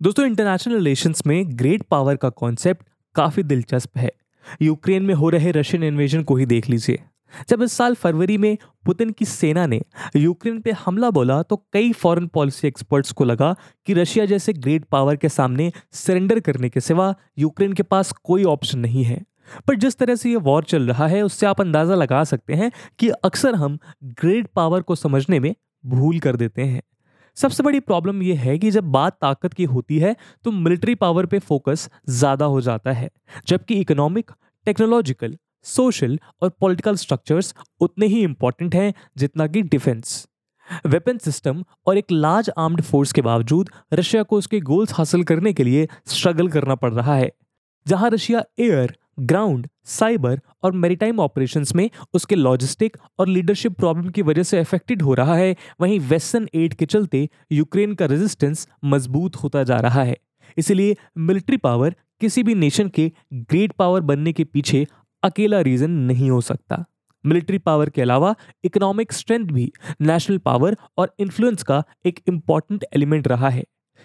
दोस्तों international relations में great power का कॉन्सेप्ट काफ़ी दिलचस्प है। यूक्रेन में हो रहे रशियन इन्वेजन को ही देख लीजिए। जब इस साल फरवरी में पुतिन की सेना ने यूक्रेन पे हमला बोला तो कई फॉरेन पॉलिसी एक्सपर्ट्स को लगा कि रशिया जैसे ग्रेट पावर के सामने सरेंडर करने के सिवा यूक्रेन के पास कोई ऑप्शन नहीं है। पर जिस तरह से ये वॉर चल रहा है, उससे आप अंदाज़ा लगा सकते हैं कि अक्सर हम ग्रेट पावर को समझने में भूल कर देते हैं। सबसे बड़ी प्रॉब्लम यह है कि जब बात ताकत की होती है तो मिलिट्री पावर पे फोकस ज़्यादा हो जाता है, जबकि इकोनॉमिक टेक्नोलॉजिकल सोशल और पॉलिटिकल स्ट्रक्चर्स उतने ही इंपॉर्टेंट हैं जितना कि डिफेंस वेपन सिस्टम और एक लार्ज आर्म्ड फोर्स के बावजूद रशिया को उसके गोल्स हासिल करने के लिए स्ट्रगल करना पड़ रहा है, जहाँ रशिया एयर ग्राउंड साइबर और मेरीटाइम ऑपरेशंस में उसके लॉजिस्टिक और लीडरशिप प्रॉब्लम की वजह से अफेक्टेड हो रहा है। वहीं वेस्टर्न एड के चलते यूक्रेन का रेजिस्टेंस मज़बूत होता जा रहा है। इसलिए मिलिट्री पावर किसी भी नेशन के ग्रेट पावर बनने के पीछे अकेला रीजन नहीं हो सकता। मिलिट्री पावर के अलावा इकोनॉमिक स्ट्रेंथ भी नेशनल पावर और इन्फ्लुएंस का एक इंपॉर्टेंट एलिमेंट रहा है।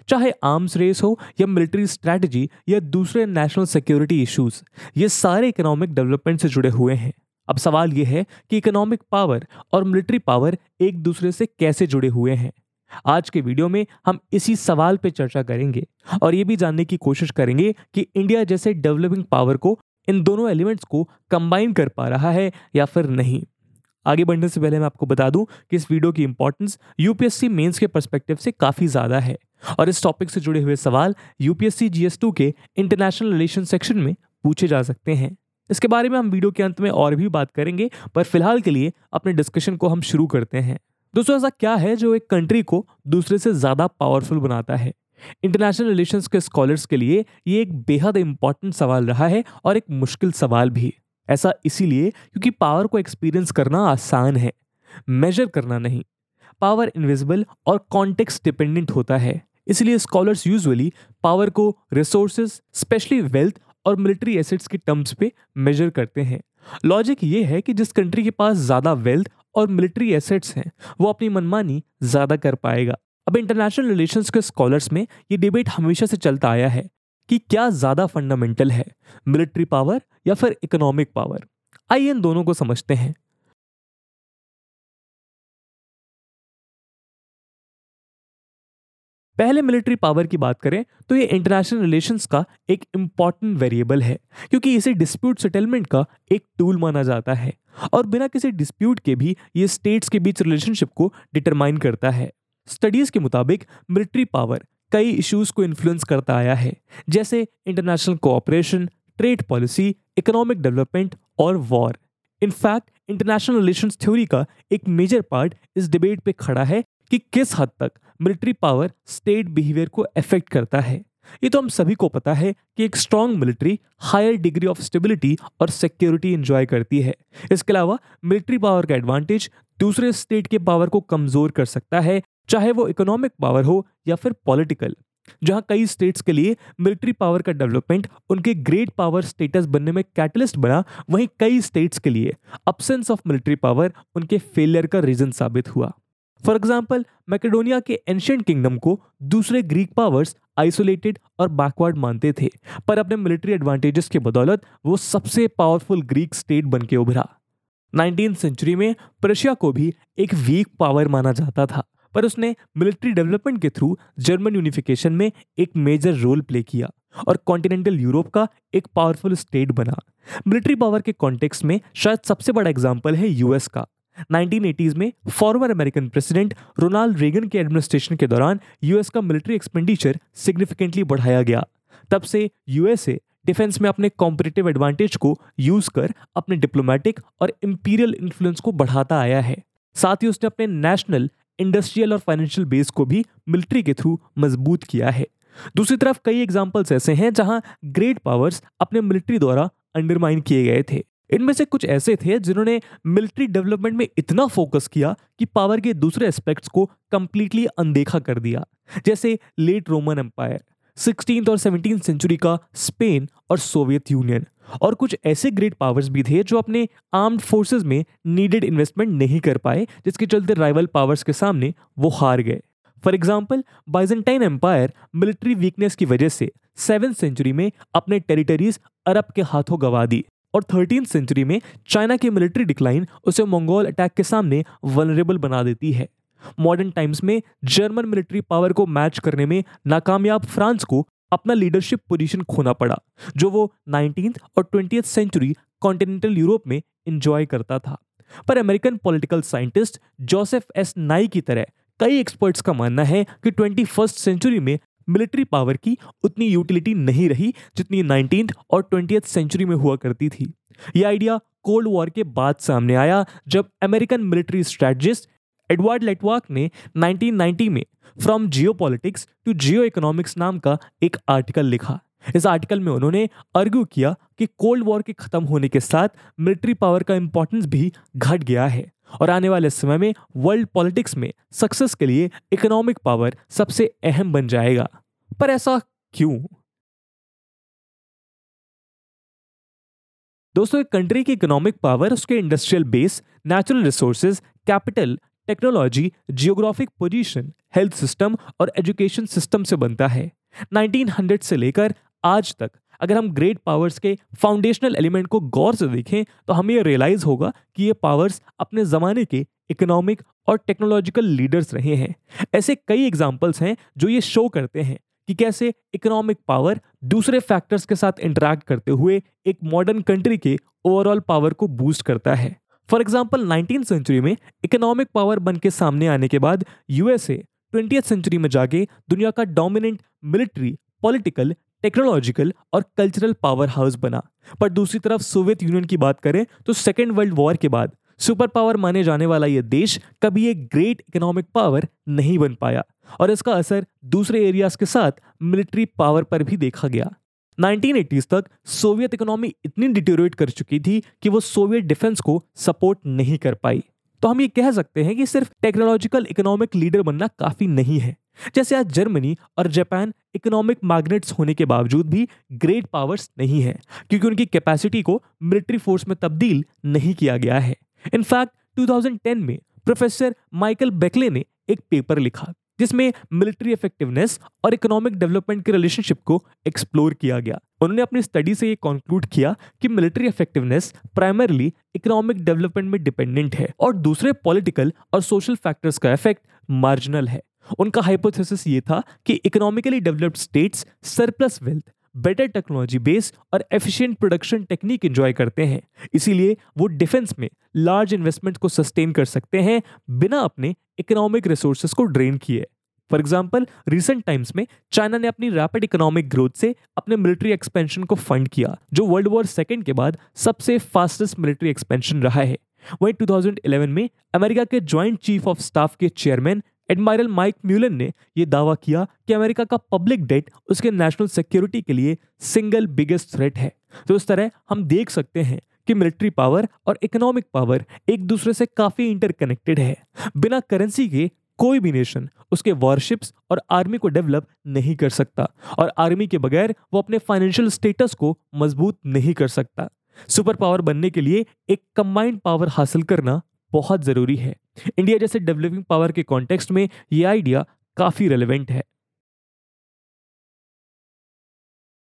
चाहे आर्म्स रेस हो या मिलिट्री स्ट्रैटेजी या दूसरे नेशनल सिक्योरिटी इश्यूज़ ये सारे इकोनॉमिक डेवलपमेंट से जुड़े हुए हैं। अब सवाल यह है कि इकोनॉमिक पावर और मिलिट्री पावर एक दूसरे से कैसे जुड़े हुए हैं? आज के वीडियो में हम इसी सवाल पर चर्चा करेंगे और ये भी जानने की कोशिश करेंगे कि इंडिया जैसे डेवलपिंग पावर को इन दोनों एलिमेंट्स को कंबाइन कर पा रहा है या फिर नहीं। आगे बढ़ने से पहले मैं आपको बता दूँ कि इस वीडियो की इंपॉर्टेंस यूपीएससी मेंस के पर्सपेक्टिव से काफ़ी ज़्यादा है। और इस टॉपिक से जुड़े हुए सवाल यूपीएससी जीएस टू के इंटरनेशनल रिलेशन सेक्शन में पूछे जा सकते हैं। इसके बारे में हम वीडियो के अंत में और भी बात करेंगे, पर फ़िलहाल के लिए अपने डिस्कशन को हम शुरू करते हैं। दोस्तों, ऐसा क्या है जो एक कंट्री को दूसरे से ज़्यादा पावरफुल बनाता है? इंटरनेशनल रिलेशंस के स्कॉलर्स के लिए ये एक बेहद इंपॉर्टेंट सवाल रहा है और एक मुश्किल सवाल भी। ऐसा इसीलिए क्योंकि पावर को एक्सपीरियंस करना आसान है मेजर करना नहीं। पावर इनविजिबल और कॉन्टेक्स्ट डिपेंडेंट होता है। इसलिए स्कॉलर्स यूजुअली पावर को रिसोर्सेज स्पेशली वेल्थ और मिलिट्री एसेट्स के टर्म्स पे मेजर करते हैं। लॉजिक ये है कि जिस कंट्री के पास ज़्यादा वेल्थ और मिलिट्री एसेट्स हैं, वो अपनी मनमानी ज़्यादा कर पाएगा। अब इंटरनेशनल रिलेशंस के स्कॉलर्स में ये डिबेट हमेशा से चलता आया है कि क्या ज़्यादा फंडामेंटल है मिलिट्री पावर या फिर इकोनॉमिक पावर आइए इन दोनों को समझते हैं। पहले मिलिट्री पावर की बात करें तो ये इंटरनेशनल रिलेशंस का एक इंपॉर्टेंट वेरिएबल है, क्योंकि इसे डिस्प्यूट सेटलमेंट का एक टूल माना जाता है और बिना किसी डिस्प्यूट के भी ये स्टेट्स के बीच रिलेशनशिप को डिटरमाइन करता है। स्टडीज़ के मुताबिक मिलिट्री पावर कई इश्यूज़ को इन्फ्लुएंस करता आया है, जैसे international cooperation trade policy economic development और war in fact international relations theory का एक मेजर पार्ट इस डिबेट पे खड़ा है कि किस हद तक मिलिट्री पावर स्टेट बिहेवियर को अफेक्ट करता है? ये तो हम सभी को पता है कि एक strong military higher degree of stability और सिक्योरिटी एंजॉय करती है। इसके अलावा मिलिट्री पावर का एडवांटेज दूसरे स्टेट के पावर को कमज़ोर कर सकता है, चाहे वो इकोनॉमिक पावर हो या फिर पॉलिटिकल जहाँ कई स्टेट्स के लिए मिलिट्री पावर का डेवलपमेंट उनके ग्रेट पावर स्टेटस बनने में कैटलिस्ट बना, वहीं कई स्टेट्स के लिए अब्सेंस ऑफ़ मिलिट्री पावर उनके फेलियर का रीजन साबित हुआ। फॉर एग्ज़ाम्पल मैकेडोनिया के एंशियंट किंगडम को दूसरे ग्रीक पावर्स आइसोलेटेड और बैकवर्ड मानते थे, पर अपने मिलिट्री एडवांटेजेस के बदौलत वो सबसे पावरफुल ग्रीक स्टेट बन के उभरा। नाइनटीन सेंचुरी में प्रशिया को भी एक वीक पावर माना जाता था, पर उसने मिलिट्री डेवलपमेंट के थ्रू जर्मन यूनिफिकेशन में एक मेजर रोल प्ले किया और कॉन्टिनेंटल यूरोप का एक पावरफुल स्टेट बना। मिलिट्री पावर के कॉन्टेक्स्ट में शायद सबसे बड़ा एग्ज़ाम्पल है यूएस का। 1980s में former American president Ronald Reagan के एडमिनिस्ट्रेशन के दौरान यूएस का मिलिट्री एक्सपेंडिचर सिग्निफिकेंटली बढ़ाया गया। तब से यूएसए डिफेंस में अपने कॉम्पिटेटिव एडवांटेज को यूज़ कर अपने डिप्लोमेटिक और इंपीरियल इन्फ्लुएंस को बढ़ाता आया है। साथ ही उसने अपने नेशनल इंडस्ट्रियल और फाइनेंशियल बेस को भी मिलिट्री के थ्रू मज़बूत किया है। दूसरी तरफ़ कई एग्जाम्पल्स ऐसे हैं जहाँ ग्रेट पावर्स अपने मिलिट्री द्वारा अंडरमाइन किए गए थे। इनमें से कुछ ऐसे थे जिन्होंने मिलिट्री डेवलपमेंट में इतना फोकस किया कि पावर के दूसरे एस्पेक्ट्स को कंप्लीटली अनदेखा कर दिया। जैसे लेट रोमन एम्पायर सिक्सटीन और सेवनटीन सेंचुरी का स्पेन और सोवियत यूनियन, और कुछ ऐसे ग्रेट पावर्स भी थे जो अपने आर्म्ड फोर्सेस में नीडेड इन्वेस्टमेंट नहीं कर पाए, जिसके चलते राइवल पावर्स के सामने वो हार गए। For example, Byzantine Empire military weakness की वजह से सेवन सेंचुरी में अपने टेरिटरीज अरब के हाथों गवा दी। और थर्टीन सेंचुरी में चाइना की मिलिट्री डिक्लाइन उसे मंगोल अटैक के सामने वनरेबल बना देती है। मॉडर्न टाइम्स में जर्मन मिलिट्री पावर को मैच करने में नाकामयाब फ्रांस को अपना लीडरशिप पोजीशन खोना पड़ा, जो वो नाइनटीन और ट्वेंटी सेंचुरी कॉन्टिनेंटल यूरोप में इंजॉय करता था। पर American political scientist Joseph S Nye की तरह कई एक्सपर्ट्स का मानना है कि ट्वेंटी सेंचुरी में मिलिट्री पावर की उतनी यूटिलिटी नहीं रही जितनी नाइनटीन और ट्वेंटी सेंचुरी में हुआ करती थी। यह आइडिया कोल्ड वॉर के बाद सामने आया, जब American military strategist Edward Luttwak ने 1990 में from Jio politics to Jio economics नाम का एक आर्टिकल लिखा। इस आर्टिकल में उन्होंने आर्ग्यू किया कि कोल्ड वॉर के खत्म होने के साथ मिलिट्री पावर का इंपॉर्टेंस भी घट गया है। और आने वाले समय में वर्ल्ड पॉलिटिक्स में सक्सेस के लिए इकोनॉमिक पावर सबसे अहम बन जाएगा। पर ऐसा क्यों? दोस्तों, एक कंट्री की इकोनॉमिक पावर उसके industrial base natural resources capital technology geographic position health system और एजुकेशन सिस्टम से बनता है। 1900 से लेकर आज तक अगर हम ग्रेट पावर्स के फाउंडेशनल एलिमेंट को गौर से देखें तो हमें यह रियलाइज़ होगा कि ये पावर्स अपने ज़माने के इकोनॉमिक और टेक्नोलॉजिकल लीडर्स रहे हैं। ऐसे कई एग्जाम्पल्स हैं जो ये शो करते हैं कि कैसे इकोनॉमिक पावर दूसरे फैक्टर्स के साथ इंटरेक्ट करते हुए एक मॉडर्न कंट्री के ओवरऑल पावर को बूस्ट करता है। फॉर एग्ज़ाम्पल नाइनटीन सेंचुरी में इकोनॉमिक पावर बन के सामने आने के बाद यूएसए ट्वेंटी सेंचुरी में जाके दुनिया का डोमिनेंट मिलिट्री पॉलिटिकल टेक्नोलॉजिकल और कल्चरल पावर हाउस बना। पर दूसरी तरफ़ सोवियत यूनियन की बात करें तो सेकेंड वर्ल्ड वॉर के बाद सुपर पावर माने जाने वाला यह देश कभी एक ग्रेट इकोनॉमिक पावर नहीं बन पाया और इसका असर दूसरे एरियाज़ के साथ मिलिट्री पावर पर भी देखा गया। 1980s तक सोवियत इकोनॉमी इतनी डिटोरेट कर चुकी थी कि वो सोवियत डिफेंस को सपोर्ट नहीं कर पाई। तो हम ये कह सकते हैं कि सिर्फ़ टेक्नोलॉजिकल इकोनॉमिक लीडर बनना काफ़ी नहीं है। जैसे आज जर्मनी और जापान इकोनॉमिक मैग्नेट्स होने के बावजूद भी ग्रेट पावर्स नहीं है, क्योंकि उनकी कैपेसिटी को मिलिट्री फोर्स में तब्दील नहीं किया गया है। इनफैक्ट 2010 में प्रोफेसर माइकल बेकले ने एक पेपर लिखा। जिसमें मिलिट्री इफेक्टिवनेस और इकोनॉमिक डेवलपमेंट के रिलेशनशिप को एक्सप्लोर किया गया। उन्होंने अपनी स्टडी से ये कंक्लूड किया कि military effectiveness primarily economic development में डिपेंडेंट है और दूसरे पॉलिटिकल और सोशल फैक्टर्स का इफ़ेक्ट मार्जिनल है। उनका हाइपोथेसिस ये था कि economically developed states surplus wealth better technology base और एफिशिएंट प्रोडक्शन टेक्निक एंजॉय करते हैं। इसीलिए वो डिफेंस में लार्ज इन्वेस्टमेंट को सस्टेन कर सकते हैं बिना अपने इकोनॉमिक रिसोर्सेज को ड्रेन किए। फॉर एग्ज़ाम्पल रिसेंट टाइम्स में चाइना ने अपनी रैपिड इकोनॉमिक ग्रोथ से अपने मिलिट्री एक्सपेंशन को फंड किया, जो वर्ल्ड वॉर सेकेंड के बाद सबसे फास्टेस्ट मिलिट्री एक्सपेंशन रहा है। वहीं 2011 में अमेरिका के ज्वाइंट चीफ ऑफ़ स्टाफ के चेयरमैन एडमायरल माइक म्यूलन ने यह दावा किया कि अमेरिका का पब्लिक डेट उसके नेशनल सिक्योरिटी के लिए सिंगल बिगेस्ट थ्रेट है। तो इस तरह हम देख सकते हैं कि मिलिट्री पावर और इकोनॉमिक पावर एक दूसरे से काफ़ी इंटरकनेक्टेड है। बिना करेंसी के कोई भी नेशन उसके वॉरशिप्स और आर्मी को डेवलप नहीं कर सकता और आर्मी के बगैर वो अपने फाइनेंशियल स्टेटस को मज़बूत नहीं कर सकता। सुपर पावर बनने के लिए एक कंबाइंड पावर हासिल करना बहुत ज़रूरी है। इंडिया जैसे डेवलपिंग पावर के कॉन्टेक्स्ट में यह आइडिया काफ़ी रेलिवेंट है।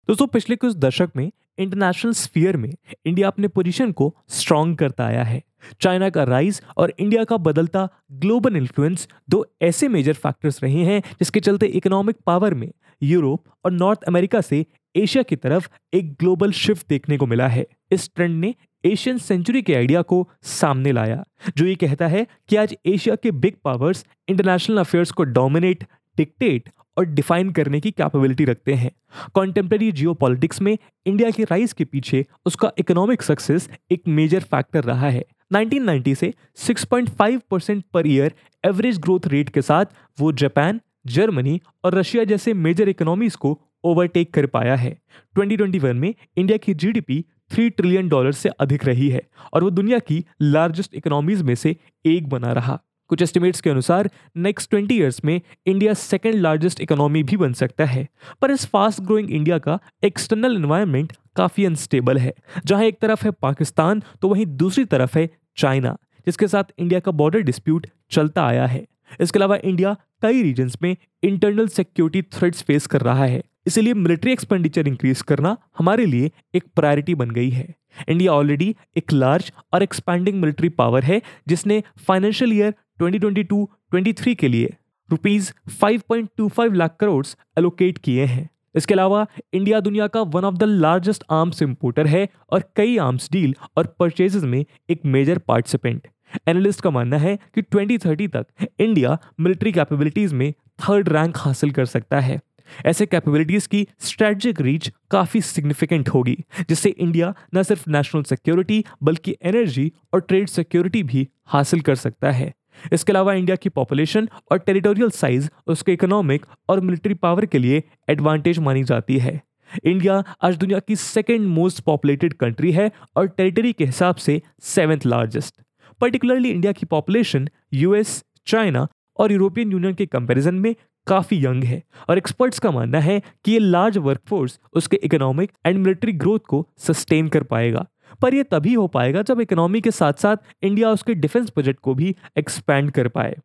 दोस्तों, पिछले कुछ दशक में इंटरनेशनल स्फीयर में इंडिया अपने पोजीशन को स्ट्रांग करता आया है। चाइना का राइज और इंडिया का बदलता ग्लोबल इन्फ्लुएंस दो ऐसे मेजर फैक्टर्स रहे हैं जिसके चलते इकोनॉमिक पावर में यूरोप और नॉर्थ अमेरिका से एशिया की तरफ़ एक ग्लोबल शिफ्ट देखने को मिला है। इस ट्रेंड ने एशियन सेंचुरी के आइडिया को सामने लाया, जो ये कहता है कि आज एशिया के बिग पावर्स इंटरनेशनल अफेयर्स को डोमिनेट, डिक्टेट और डिफाइन करने की कैपेबिलिटी रखते हैं। कॉन्टेम्प्रेरी जियो में इंडिया के राइज के पीछे उसका इकोनॉमिक सक्सेस एक मेजर फैक्टर रहा है। 1990 से 6.5 percent per year average growth rate के साथ वो जापान, जर्मनी और रशिया जैसे मेजर इकोनॉमीज को ओवरटेक कर पाया है। 2021 में इंडिया की जीडीपी थ्री ट्रिलियन डॉलर से अधिक रही है और वो दुनिया की लार्जेस्ट इकोनॉमीज में से एक बना रहा। कुछ एस्टिमेट्स के अनुसार नेक्स्ट ट्वेंटी ईयर्स में इंडिया सेकेंड लार्जेस्ट इकोनॉमी भी बन सकता है। पर इस फास्ट ग्रोइंग इंडिया का एक्सटर्नल इन्वायरमेंट काफ़ी अनस्टेबल है। जहाँ एक तरफ़ है पाकिस्तान तो वहीं दूसरी तरफ़ है चाइना, जिसके साथ इंडिया का बॉर्डर डिस्प्यूट चलता आया है। इसके अलावा इंडिया कई रीजन्स में इंटरनल सिक्योरिटी थ्रेट्स फेस कर रहा है। इसलिए मिलिट्री एक्सपेंडिचर इंक्रीज करना हमारे लिए एक प्रायोरिटी बन गई है। इंडिया ऑलरेडी एक लार्ज और एक्सपैंडिंग मिलिट्री पावर है, जिसने फाइनेंशियल ईयर 2022-23 के लिए रुपीज़ 5.25 लाख करोड़ एलोकेट किए हैं। इसके अलावा इंडिया दुनिया का one of the largest arms importer है और कई आर्म्स डील और परचेजेस में एक मेजर पार्टिसिपेंट एनालिस्ट का मानना है कि 2030 तक इंडिया मिलिट्री कैपेबिलिटीज में थर्ड रैंक हासिल कर सकता है। ऐसे कैपेबिलिटीज की स्ट्रेटजिक रीच काफ़ी सिग्निफिकेंट होगी, जिससे इंडिया न सिर्फ़ नेशनल सिक्योरिटी बल्कि एनर्जी और ट्रेड सिक्योरिटी भी हासिल कर सकता है। इसके अलावा इंडिया की पॉपुलेशन और टेरिटोरियल साइज़ उसके इकोनॉमिक और मिलिट्री पावर के लिए एडवांटेज मानी जाती है। इंडिया आज दुनिया की सेकेंड मोस्ट पॉपुलेटेड कंट्री है और टेरिटरी के हिसाब से सेवेंथ लार्जेस्ट पर्टिकुलरली इंडिया की पॉपुलेशन यूएस चाइना और यूरोपियन यूनियन के कंपैरिजन में काफ़ी यंग है और एक्सपर्ट्स का मानना है कि ये लार्ज वर्कफोर्स उसके इकोनॉमिक एंड मिलिट्री ग्रोथ को सस्टेन कर पाएगा। पर यह तभी हो पाएगा जब इकोनॉमी के साथ साथ इंडिया उसके डिफेंस बजट को भी एक्सपैंड कर पाए।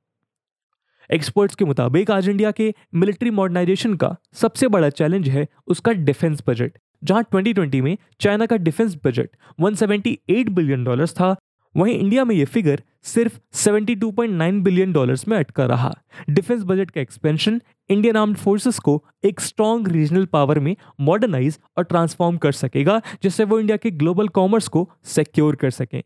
एक्सपर्ट्स के मुताबिक आज इंडिया के मिलिट्री मॉडर्नाइजेशन का सबसे बड़ा चैलेंज है उसका डिफेंस बजट, जहाँ 2020 में चाइना का डिफेंस बजट 178 बिलियन डॉलर्स था वहीं इंडिया में ये फिगर सिर्फ़ 72.9 बिलियन डॉलर्स में अटका रहा। डिफेंस बजट का एक्सपेंशन इंडियन आर्म्ड फोर्सेस को एक स्ट्रॉन्ग रीजनल पावर में मॉडर्नाइज और ट्रांसफॉर्म कर सकेगा, जिससे वो इंडिया के ग्लोबल कॉमर्स को सिक्योर कर सकें।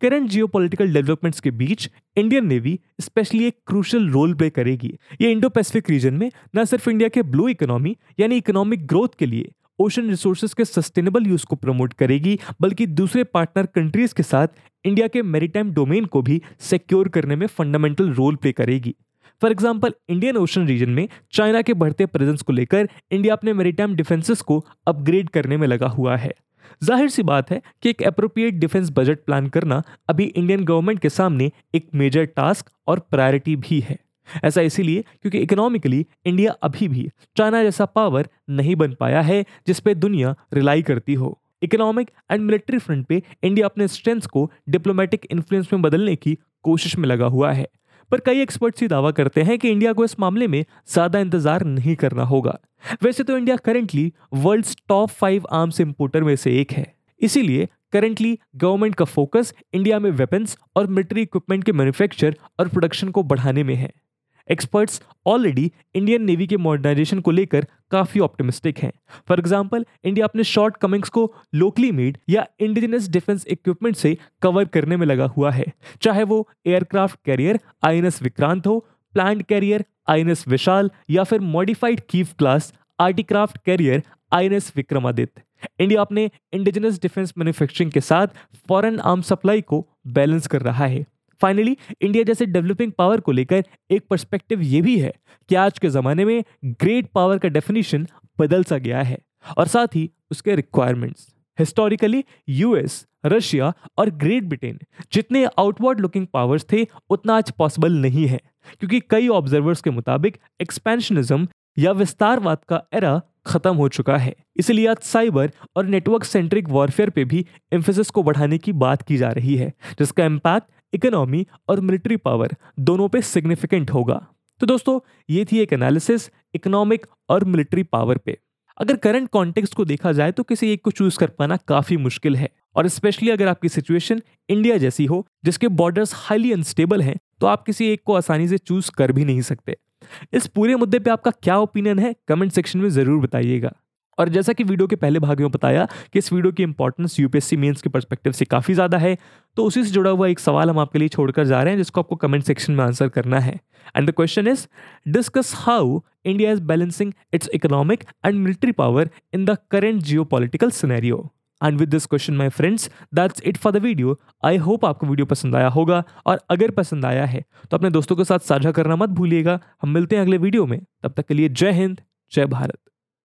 करंट जियोपॉलिटिकल डेवलपमेंट्स के बीच इंडियन नेवी स्पेशली एक क्रूशल रोल प्ले करेगी। ये इंडो पैसिफिक रीजन में न सिर्फ़ इंडिया के ब्लू इकोनॉमी यानी इकोनॉमिक ग्रोथ के लिए ओशन रिसोर्सेज के सस्टेनेबल यूज़ को प्रमोट करेगी, बल्कि दूसरे पार्टनर कंट्रीज़ के साथ इंडिया के मेरीटाइम डोमेन को भी सिक्योर करने में फंडामेंटल रोल प्ले करेगी। For example Indian ocean region में चाइना के बढ़ते प्रेजेंस को लेकर इंडिया अपने मेरीटाइम डिफेंसेस को अपग्रेड करने में लगा हुआ है। ज़ाहिर सी बात है कि एक अप्रोप्रिएट डिफेंस बजट प्लान करना अभी इंडियन गवर्नमेंट के सामने एक मेजर टास्क और प्रायोरिटी भी है। ऐसा इसीलिए क्योंकि इकोनॉमिकली इंडिया अभी भी चाइना जैसा पावर नहीं बन पाया है, जिस पे दुनिया रिलाई करती हो। इकोनॉमिक एंड मिलिट्री फ्रंट पे इंडिया अपने स्ट्रेंथ को डिप्लोमेटिक इन्फ्लुएंस में बदलने की कोशिश में लगा हुआ है। पर कई एक्सपर्ट्स ही दावा करते हैं कि इंडिया को इस मामले में ज़्यादा इंतज़ार नहीं करना होगा। वैसे तो India currently world top five arms importer में से एक है। इसीलिए करेंटली गवर्नमेंट का फोकस इंडिया में वेपन्स और मिलिट्री इक्विपमेंट के मैन्युफैक्चर और प्रोडक्शन को बढ़ाने में है। एक्सपर्ट्स ऑलरेडी इंडियन नेवी के मॉडर्नाइजेशन को लेकर काफ़ी ऑप्टिमिस्टिक हैं। फॉर एग्जांपल इंडिया अपने शॉर्ट कमिंग्स को लोकली मेड या इंडिजिनस डिफेंस इक्विपमेंट से कवर करने में लगा हुआ है। चाहे वो एयरक्राफ्ट कैरियर आईएनएस विक्रांत हो प्लांट कैरियर आईएनएस विशाल या फिर modified Kiev class aircraft carrier INS Vikramaditya India अपने इंडिजिनस डिफेंस मैन्युफैक्चरिंग के साथ फॉरेन आर्म सप्लाई को बैलेंस कर रहा है। फाइनली इंडिया जैसे डेवलपिंग पावर को लेकर एक पर्सपेक्टिव ये भी है कि आज के ज़माने में ग्रेट पावर का डेफिनेशन बदल सा गया है और साथ ही उसके रिक्वायरमेंट्स हिस्टोरिकली यूएस रशिया और ग्रेट ब्रिटेन जितने आउटवर्ड लुकिंग पावर्स थे, उतना आज पॉसिबल नहीं है। क्योंकि कई ऑब्जर्वर्स के मुताबिक एक्सपेंशनिज्म या विस्तारवाद का एरा खत्म हो चुका है। इसलिए आज साइबर और नेटवर्क सेंट्रिक वॉरफेयर पे भी एम्फोसिस को बढ़ाने की बात की जा रही है, जिसका इम्पैक्ट इकोनॉमी और मिलिट्री पावर दोनों पे सिग्निफिकेंट होगा। तो दोस्तों, ये थी एक एनालिसिस इकोनॉमिक और मिलिट्री पावर पे। अगर करंट कॉन्टेक्स्ट को देखा जाए तो किसी एक को चूज़ कर पाना काफ़ी मुश्किल है। और स्पेशली अगर आपकी सिचुएशन इंडिया जैसी हो, जिसके बॉर्डर्स हाईली अनस्टेबल हैं तो आप किसी एक को आसानी से चूज़ कर भी नहीं सकते। इस पूरे मुद्दे पे आपका क्या ओपिनियन है कमेंट सेक्शन में ज़रूर बताइएगा। और जैसा कि वीडियो के पहले भाग में बताया कि इस वीडियो की इंपॉर्टेंस यूपीएससी मेंस के परस्पेक्टिव से काफ़ी ज़्यादा है तो उसी से जुड़ा हुआ एक सवाल हम आपके लिए छोड़कर जा रहे हैं, जिसको आपको कमेंट सेक्शन में आंसर करना है। And the question is discuss how India is balancing its economic and military power in the current geopolitical scenario and with this question my friends that's it for the video I hope आपको video पसंद आया होगा, और अगर पसंद आया है तो अपने दोस्तों के साथ साझा करना मत भूलिएगा। हम मिलते हैं अगले वीडियो में। तब तक के लिए जय हिंद, जय भारत।